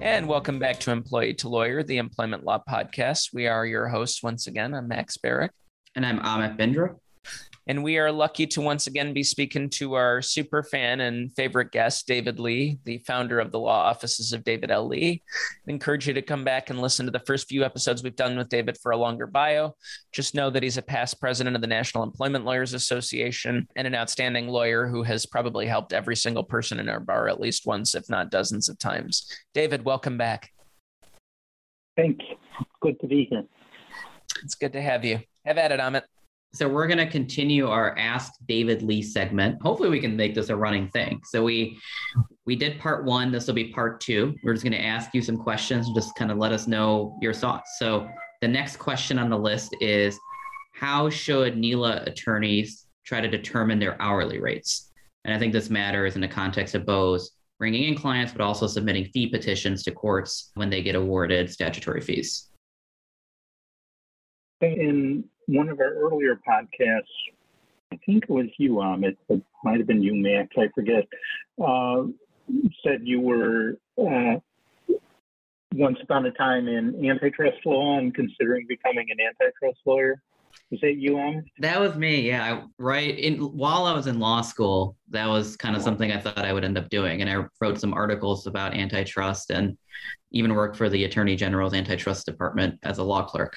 And welcome back to Employee to Lawyer, the Employment Law Podcast. We are your hosts once again. I'm Max Barrick. And I'm Amit Bindra. And we are lucky to once again be speaking to our super fan and favorite guest, David Lee, the founder of the law offices of David L. Lee. I encourage you to come back and listen to the first few episodes we've done with David for a longer bio. Just know that he's a past president of the National Employment Lawyers Association and an outstanding lawyer who has probably helped every single person in our bar at least once, if not dozens of times. David, welcome back. Thanks. Good to be here. It's good to have you. Have at it, Amit. So we're going to continue our Ask David Lee segment. Hopefully we can make this a running thing. So we we did part 1, this will be part 2. We're just going to ask you some questions and just kind of let us know your thoughts. So the next question on the list is how should NELA attorneys try to determine their hourly rates? And I think this matters in the context of both bringing in clients but also submitting fee petitions to courts when they get awarded statutory fees. In one of our earlier podcasts, I think it was you, Amit, it might have been you, Max, I forget, uh, said you were uh, once upon a time in antitrust law and considering becoming an antitrust lawyer. Was that you, Amit? That was me. Yeah, I, right. In while I was in law school, that was kind of something I thought I would end up doing, and I wrote some articles about antitrust and even worked for the Attorney General's antitrust department as a law clerk.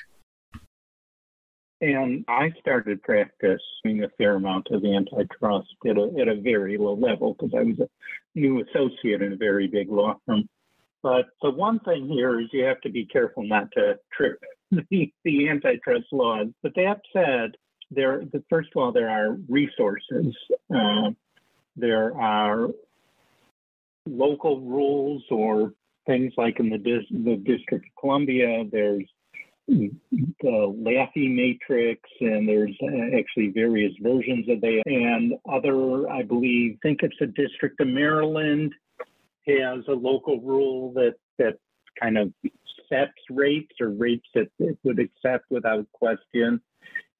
And I started practicing a fair amount of antitrust at a, at a very low level because I was a new associate in a very big law firm. But the one thing here is you have to be careful not to trip the, the antitrust laws. But that said, there, the, first of all, there are resources. Uh, there are local rules or things like in the, the District of Columbia, there's the Laffey matrix, and there's uh, actually various versions of that. And other, I believe, think it's a District of Maryland has a local rule that that kind of sets rates or rates that it would accept without question.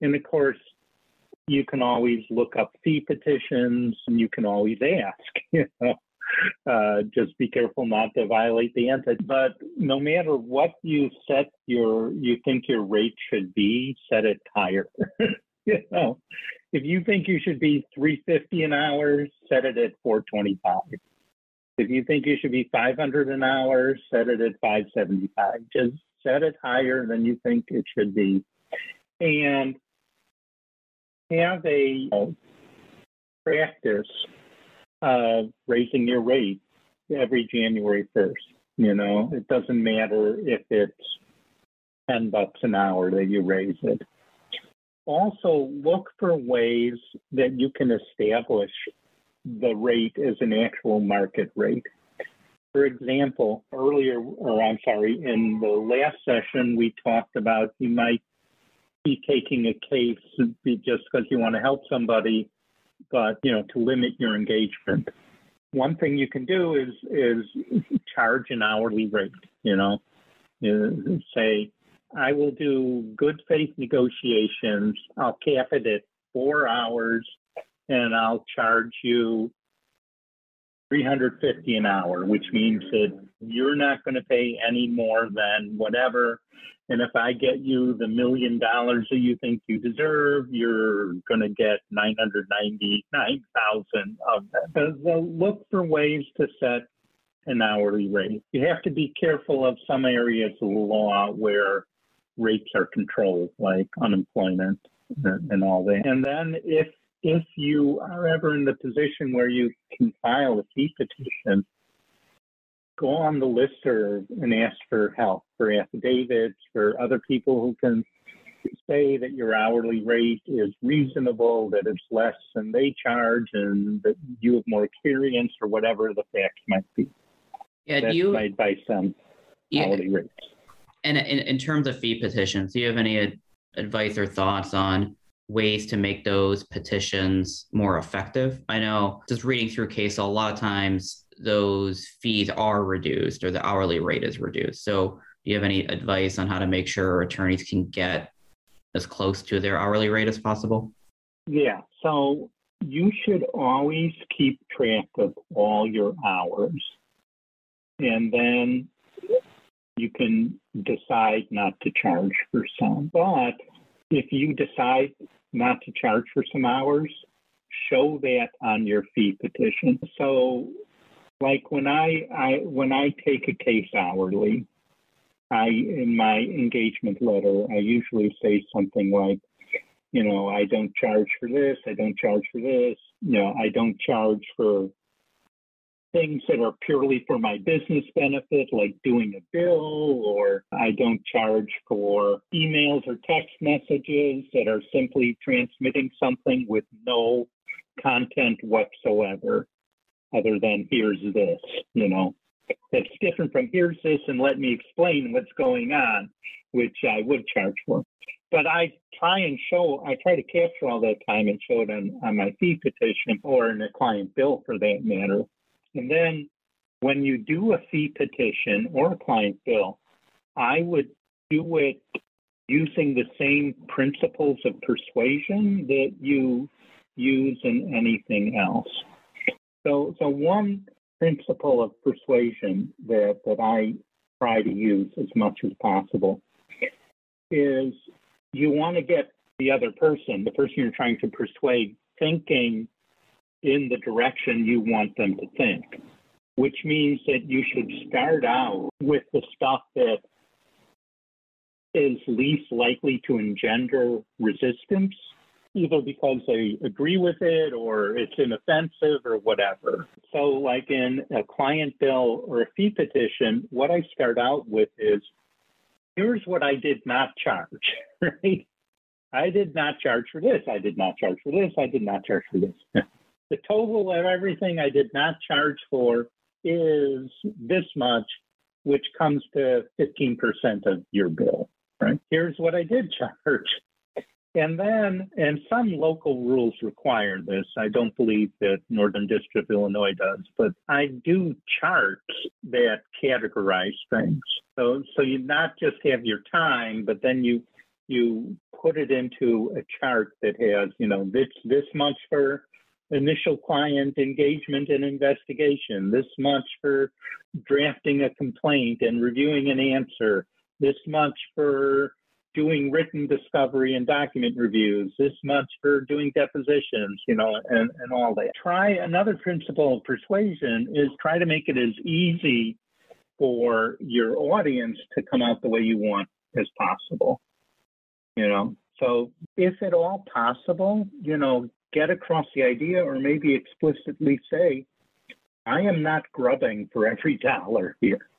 And of course, you can always look up fee petitions and you can always ask. You know? Uh, just be careful not to violate the anti. But no matter what you set your, you think your rate should be, set it higher. you know, if you think you should be 350 an hour, set it at 425. If you think you should be 500 an hour, set it at 575. Just set it higher than you think it should be, and have a practice uh, raising your rate every January 1st. You know, it doesn't matter if it's 10 bucks an hour that you raise it. Also, look for ways that you can establish the rate as an actual market rate. For example, earlier, or I'm sorry, in the last session, we talked about you might be taking a case just because you want to help somebody but you know to limit your engagement. One thing you can do is is charge an hourly rate you know. Say i will do good faith negotiations. I'll cap it at four hours and i'll charge you 350 an hour which means that you're not going to pay any more than whatever and if I get you the million dollars that you think you deserve, you're going to get 999,000 of that. So look for ways to set an hourly rate. You have to be careful of some areas of the law where rates are controlled, like unemployment and all that. And then if if you are ever in the position where you can file a fee petition, go on the list listserv and ask for help, for affidavits, for other people who can say that your hourly rate is reasonable, that it's less than they charge, and that you have more experience, or whatever the facts might be. Yeah, That's you, my advice on yeah, hourly rates. And in, in terms of fee petitions, do you have any advice or thoughts on ways to make those petitions more effective? I know just reading through case a lot of times those fees are reduced or the hourly rate is reduced. So, do you have any advice on how to make sure attorneys can get as close to their hourly rate as possible? Yeah. So, you should always keep track of all your hours. And then you can decide not to charge for some. But if you decide not to charge for some hours, show that on your fee petition. So like when I, I when I take a case hourly, I in my engagement letter I usually say something like, you know, I don't charge for this, I don't charge for this, you know, I don't charge for things that are purely for my business benefit, like doing a bill, or I don't charge for emails or text messages that are simply transmitting something with no content whatsoever, other than here's this, you know. That's different from here's this and let me explain what's going on, which I would charge for. But I try and show, I try to capture all that time and show it on, on my fee petition or in a client bill for that matter and then when you do a fee petition or a client bill, I would do it using the same principles of persuasion that you use in anything else. So, so one principle of persuasion that, that I try to use as much as possible is you want to get the other person, the person you're trying to persuade, thinking in the direction you want them to think, which means that you should start out with the stuff that is least likely to engender resistance, either because they agree with it or it's inoffensive or whatever. So, like in a client bill or a fee petition, what I start out with is here's what I did not charge, right? I did not charge for this. I did not charge for this. I did not charge for this. the total of everything I did not charge for is this much, which comes to 15% of your bill, right? Here's what I did charge. And then, and some local rules require this. I don't believe that Northern District of Illinois does, but I do charts that categorize things. So, so you not just have your time, but then you you put it into a chart that has, you know, this this much for initial client engagement and investigation, this much for drafting a complaint and reviewing an answer, this much for doing written discovery and document reviews, this much for doing depositions, you know, and, and all that. Try another principle of persuasion is try to make it as easy for your audience to come out the way you want as possible. You know, so if at all possible, you know, get across the idea or maybe explicitly say, I am not grubbing for every dollar here.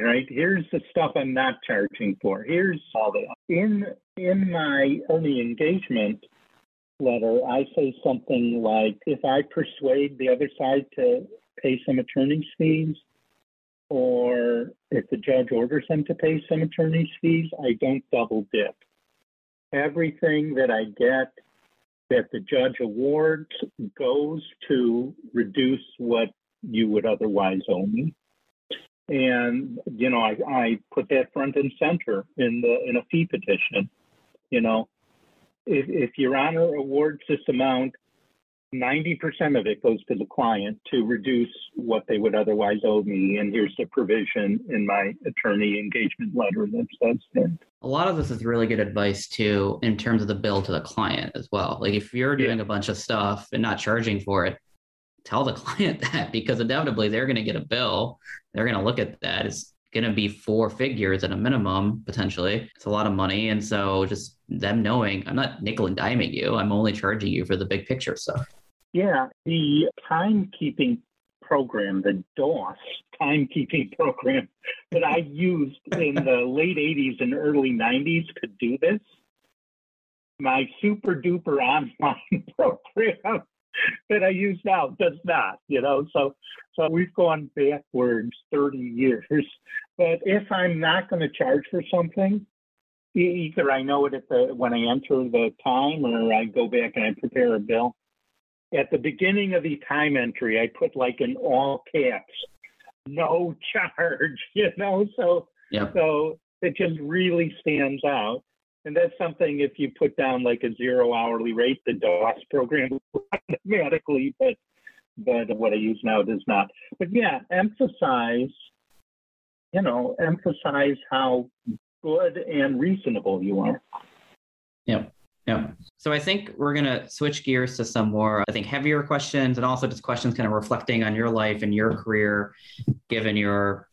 Right? Here's the stuff I'm not charging for. Here's all that. In in my early engagement letter, I say something like, if I persuade the other side to pay some attorney's fees, or if the judge orders them to pay some attorney's fees, I don't double dip. Everything that I get that the judge awards goes to reduce what you would otherwise owe me. And you know, I, I put that front and center in the in a fee petition. You know, if, if Your Honor awards this amount, 90% of it goes to the client to reduce what they would otherwise owe me. And here's the provision in my attorney engagement letter that says that. A lot of this is really good advice too, in terms of the bill to the client as well. Like if you're doing yeah. a bunch of stuff and not charging for it, tell the client that because inevitably they're going to get a bill. They're going to look at that. It's going to be four figures at a minimum, potentially. It's a lot of money. And so just them knowing I'm not nickel and diming you, I'm only charging you for the big picture stuff. Yeah, the timekeeping program, the DOS timekeeping program that I used in the late 80s and early 90s could do this. My super duper online program that I use now does not, you know. So so we've gone backwards 30 years. But if I'm not going to charge for something, either I know it at the when I enter the time, or I go back and I prepare a bill. At the beginning of the time entry, I put like in all caps, no charge. You know, so Yep. so it just really stands out. And that's something if you put down like a zero hourly rate, the DOS program automatically, but but what I use now does not. But yeah, emphasize, you know, emphasize how good and reasonable you are. Yep. Yep. So I think we're going to switch gears to some more, I think, heavier questions and also just questions kind of reflecting on your life and your career, given your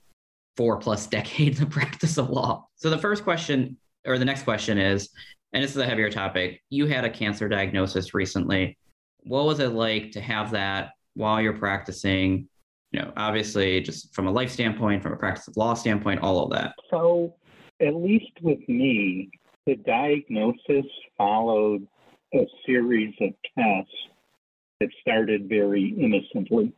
four plus decades of practice of law. So the first question, or the next question is, and this is a heavier topic, you had a cancer diagnosis recently. What was it like to have that while you're practicing? You know, obviously, just from a life standpoint, from a practice of law standpoint, all of that. So, at least with me, the diagnosis followed a series of tests that started very innocently.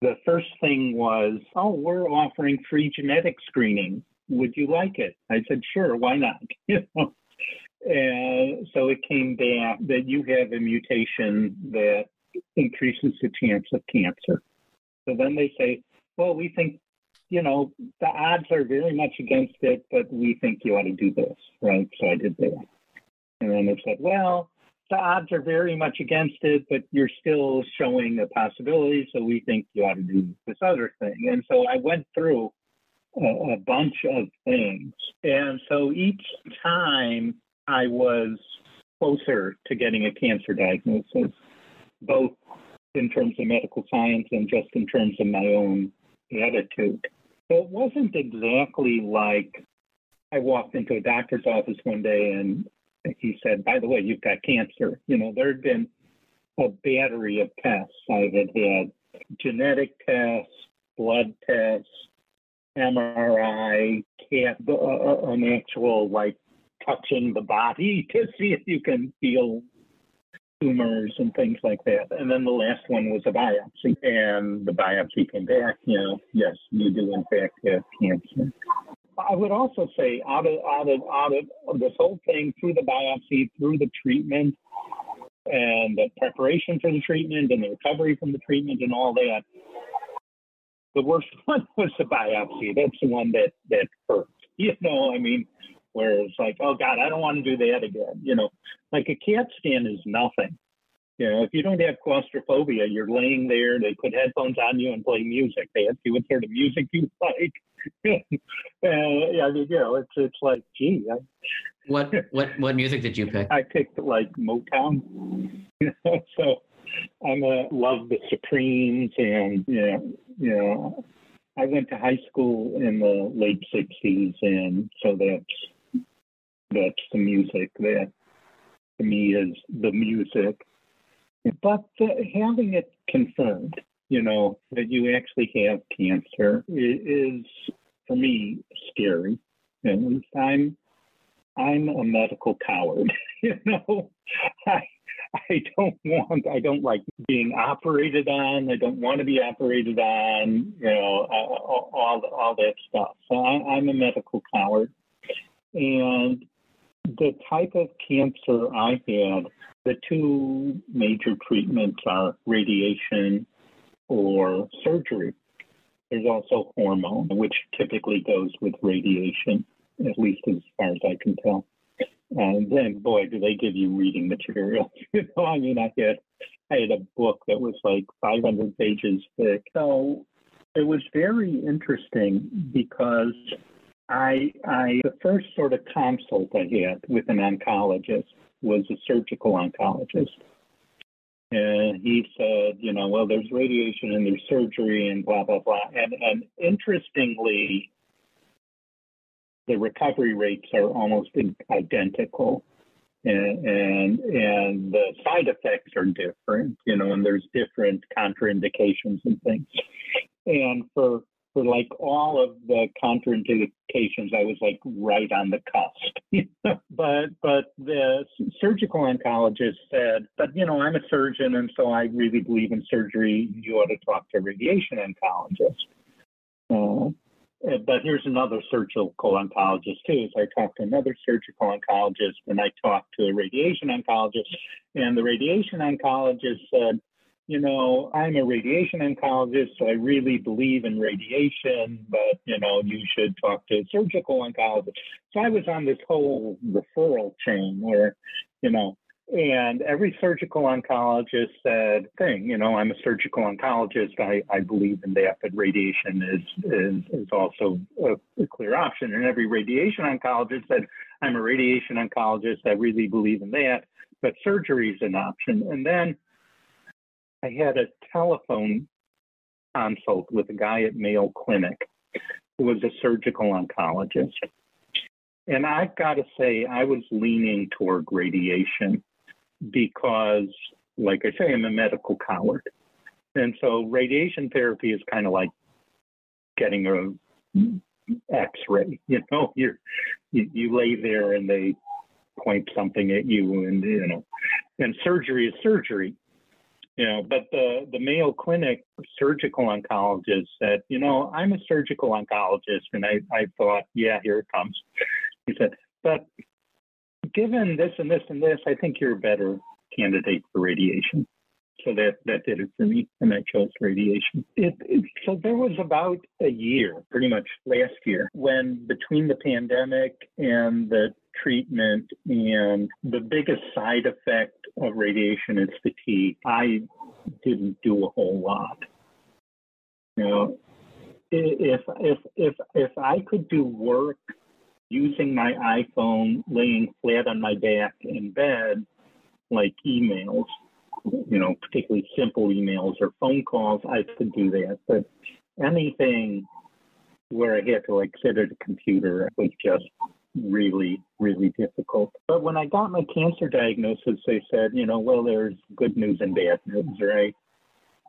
The first thing was, oh, we're offering free genetic screening. Would you like it? I said, sure, why not? And so it came back that you have a mutation that increases the chance of cancer. So then they say, well, we think, you know, the odds are very much against it, but we think you ought to do this, right? So I did that. And then they said, well, the odds are very much against it, but you're still showing a possibility, so we think you ought to do this other thing. And so I went through a, a bunch of things. And so each time I was closer to getting a cancer diagnosis, both in terms of medical science and just in terms of my own attitude. So it wasn't exactly like I walked into a doctor's office one day and he said, by the way, you've got cancer. You know, there had been a battery of tests. I had had genetic tests, blood tests, MRI, cat, uh, an actual like touching the body to see if you can feel tumors and things like that. And then the last one was a biopsy, and the biopsy came back. You know, yes, you do in fact have cancer. I would also say out of out of out of this whole thing through the biopsy, through the treatment, and the preparation for the treatment and the recovery from the treatment and all that. The worst one was the biopsy. That's the one that that hurt. You know, I mean, where it's like, oh God, I don't want to do that again. You know, like a CAT scan is nothing. You know, if you don't have claustrophobia, you're laying there, they put headphones on you and play music. They ask you what sort of music you like. uh, yeah, I mean, you know, it's it's like, gee. I, What what what music did you pick? I picked like Motown. so I'm a love the Supremes and you know, you know, I went to high school in the late '60s, and so that's that's the music that to me is the music. But uh, having it confirmed, you know, that you actually have cancer is for me scary. At least I'm I'm a medical coward. you know, I I don't want I don't like being operated on. I don't want to be operated on. You know, all all, all that stuff. So I, I'm a medical coward, and the type of cancer I had, the two major treatments are radiation or surgery. There's also hormone, which typically goes with radiation, at least as far as I can tell. And then, boy, do they give you reading material. you know, I mean, I had I had a book that was like 500 pages thick. So it was very interesting because I, I the first sort of consult I had with an oncologist was a surgical oncologist. And he said, you know, well, there's radiation and there's surgery and blah, blah, blah. And, and interestingly, the recovery rates are almost identical. And, and the side effects are different, you know, and there's different contraindications and things. And for for like all of the contraindications, I was like right on the cusp. but but the surgical oncologist said, but you know, I'm a surgeon, and so I really believe in surgery. You ought to talk to a radiation oncologist. Uh, Uh, but here's another surgical oncologist too. So I talked to another surgical oncologist, and I talked to a radiation oncologist, and the radiation oncologist said, you know, I'm a radiation oncologist, so I really believe in radiation, but, you know, you should talk to a surgical oncologist. So I was on this whole referral chain where, you know, and every surgical oncologist said, thing, you know, I'm a surgical oncologist. I, I believe in that, but radiation is, is, is also a, a clear option. And every radiation oncologist said, I'm a radiation oncologist. I really believe in that, but surgery is an option. And then I had a telephone consult with a guy at Mayo Clinic who was a surgical oncologist. And I've got to say, I was leaning toward radiation because, like I say, I'm a medical coward. And so radiation therapy is kind of like getting a x-ray, you know, you you, lay there and they point something at you and, you know, and surgery is surgery. You know, but the, the Mayo Clinic surgical oncologist said, you know, I'm a surgical oncologist. And I, I thought, yeah, here it comes. He said, but given this and this and this, I think you're a better candidate for radiation. So that, that did it for me, and I chose radiation. It, it, so there was about a year, pretty much last year, when between the pandemic and the treatment and the biggest side effect of radiation is fatigue, I didn't do a whole lot. You know, if if if if I could do work using my iPhone, laying flat on my back in bed, like emails, you know, particularly simple emails or phone calls, I could do that. But anything where I had to like sit at a computer was just really, really difficult. But when I got my cancer diagnosis, they said, you know, well, there's good news and bad news, right?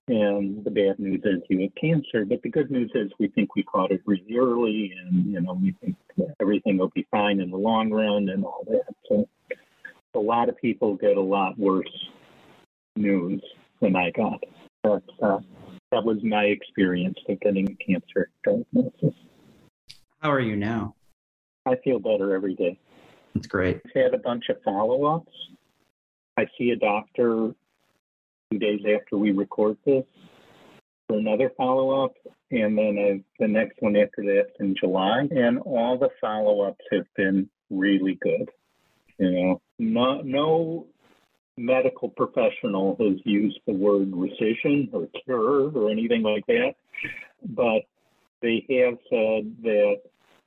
And the bad news is you have cancer, but the good news is we think we caught it really early, and you know we think everything will be fine in the long run and all that. So a lot of people get a lot worse news than I got. But uh, that was my experience of getting a cancer diagnosis. How are you now? I feel better every day. That's great. I've had a bunch of follow ups. I see a doctor two days after we record this for another follow up, and then the next one after that in July. And all the follow ups have been really good. You know, no, no medical professional has used the word remission or cure or anything like that, but they have said that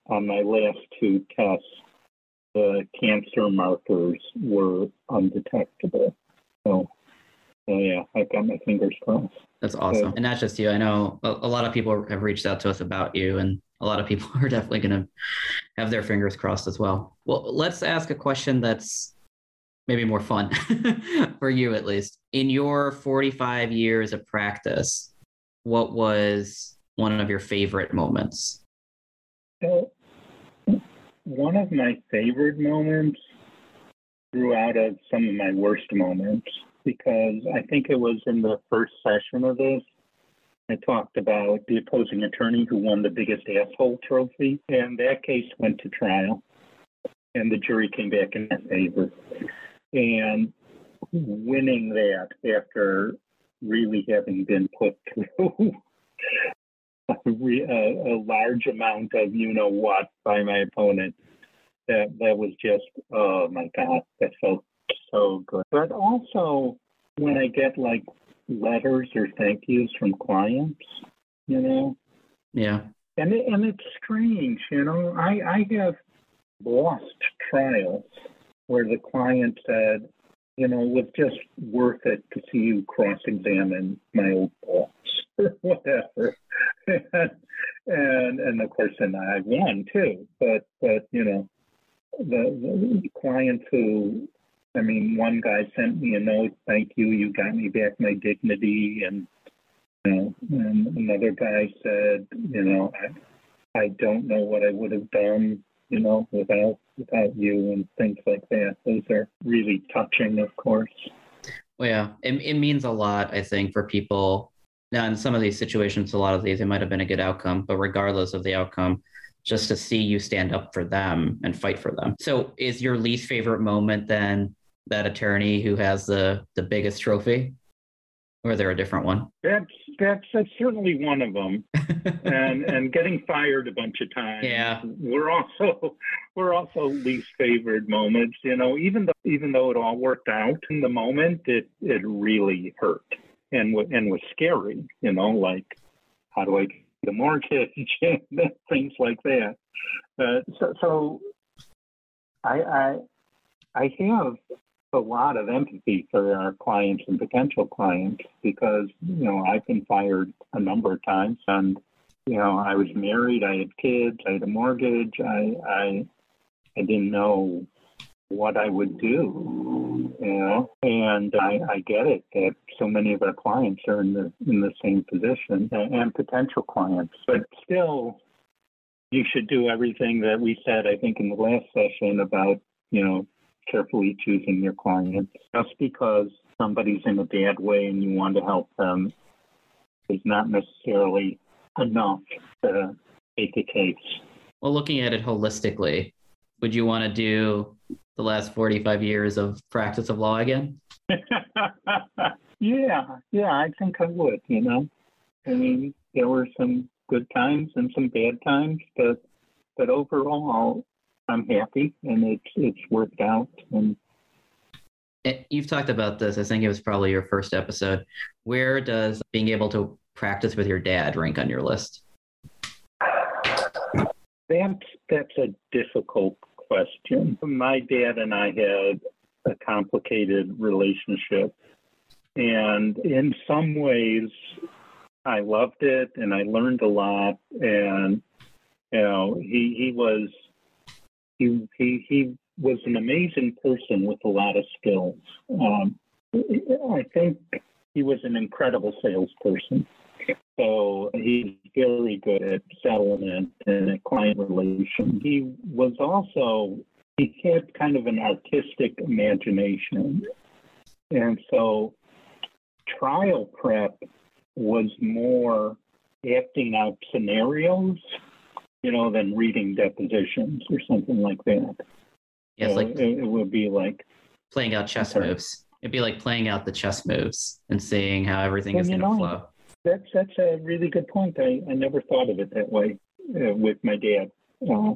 on my last two tests, the cancer markers were undetectable. So, so yeah, I've got my fingers crossed. That's awesome. and not just you. I know a, a, lot of people have reached out to us about you, and a lot of people are definitely going to have their fingers crossed as well. Well, let's ask a question that's maybe more fun for you, at least. In your 45 years of practice, what was one of your favorite moments? So, one of my favorite moments grew out of some of my worst moments because I think it was in the first session of this. I talked about the opposing attorney who won the biggest asshole trophy, and that case went to trial, and the jury came back in favor. And winning that after really having been put through a, a, large amount of you know what by my opponent. That that was just oh my god, that felt so good. But also when I get like letters or thank yous from clients, you know. Yeah. And it, and it's strange, you know. I I have lost trials where the client said, you know, it was just worth it to see you cross-examine my old boss or whatever and, and and of course, and I won too. But but you know, the, the clients who, I mean, one guy sent me a note, thank you, you got me back my dignity, and you know, and another guy said, you know, I, I don't know what I would have done, you know, without without you, and things like that. Those are really touching, of course. Well, yeah, it, it means a lot, I think, for people Now, in some of these situations, a lot of these, it might have been a good outcome, but regardless of the outcome, just to see you stand up for them and fight for them. So, is your least favorite moment then that attorney who has the the biggest trophy, or is there a different one? That's that's, that's certainly one of them, and and getting fired a bunch of times. Yeah, we're also we're also least favored moments. You know, even though even though it all worked out in the moment, it it really hurt and and was scary. You know, like how do I get the mortgage and things like that. Uh, so, so I, I, I have a lot of empathy for our clients and potential clients because you know I've been fired a number of times and you know I was married, I had kids, I had a mortgage, I I, I didn't know what I would do, you know, and I, I get it that so many of our clients are in the in the same position and, and potential clients, but still, you should do everything that we said. I think in the last session about you know carefully choosing your clients. Just because somebody's in a bad way and you want to help them is not necessarily enough to make a case. Well, looking at it holistically, would you want to do the last 45 years of practice of law again? yeah, yeah, I think I would, you know. I mean, there were some good times and some bad times, but but overall I'm happy and it's it's worked out and eh, You've talked about this. I think it was probably your first episode. Where does being able to practice with your dad rank on your list? That's that's a difficult question. My dad and I had a complicated relationship. And in some ways, I loved it and I learned a lot. And, you know, he, he was, he, he, he was an amazing person with a lot of skills. Um, I think he was an incredible salesperson. So he's very good at settlement and at client relation. He was also, he had kind of an artistic imagination. And so trial prep was more acting out scenarios, you know, than reading depositions or something like that. Yes, so like it, it, would be like playing out chess moves. It'd be like playing out the chess moves and seeing how everything well, is going to flow. That's that's a really good point. I, I never thought of it that way uh, with my dad. Uh,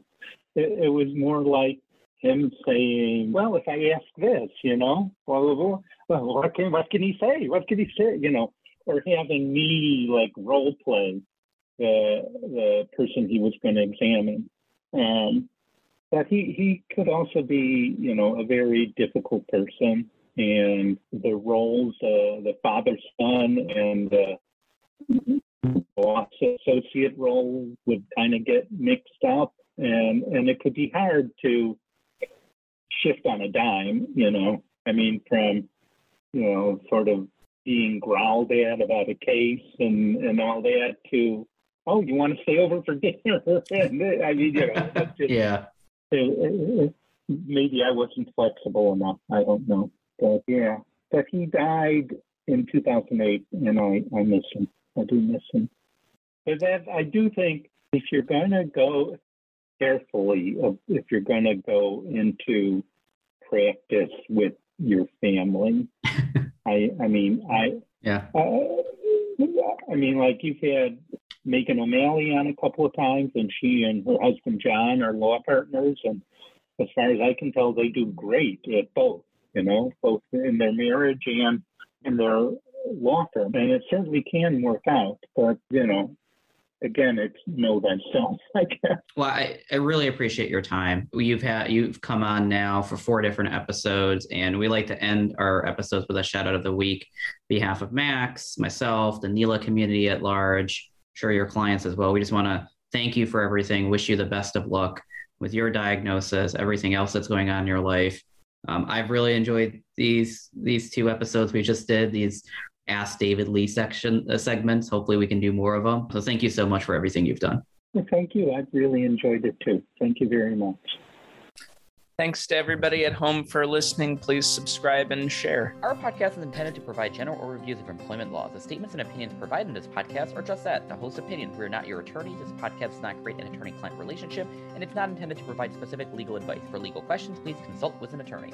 it, it, was more like him saying, "Well, if I ask this, you know, well, well, what can what can he say? What can he say? You know?" Or having me like role play the the person he was going to examine. Um, but he he could also be, you know, a very difficult person, and the roles, uh, the father son and the boss associate role would kind of get mixed up and and it could be hard to shift on a dime you know i mean from you know sort of being growled at about a case and and all that to oh you want to stay over for dinner? I mean you know just, yeah. It, it, maybe i wasn't flexible enough i don't know but yeah. But he died in 2008 and i i miss him. I do miss him. But that I do think if you're going to go carefully, if you're going to go into practice with your family, I I mean I yeah. Uh, I mean like you've had Megan O'Malley on a couple of times, and she and her husband John are law partners, and as far as I can tell, they do great at both. You know, both in their marriage and in their law firm, and it certainly can work out. But you know, again, it's know thyself. I guess. Well, I, I really appreciate your time. You've had you've come on now for four different episodes, and we like to end our episodes with a shout out of the week, behalf of Max, myself, the NELA community at large, sure your clients as well. We just want to thank you for everything. Wish you the best of luck with your diagnosis, everything else that's going on in your life. Um, I've really enjoyed these these two episodes we just did. These Ask David Lee section uh, segments. Hopefully, we can do more of them. So, thank you so much for everything you've done. Well, thank you. I've really enjoyed it too. Thank you very much. Thanks to everybody at home for listening. Please subscribe and share. Our podcast is intended to provide general overviews of employment laws. The statements and opinions provided in this podcast are just that, the host's opinion. We are not your attorneys. This podcast does not create an attorney-client relationship, and it's not intended to provide specific legal advice. For legal questions, please consult with an attorney.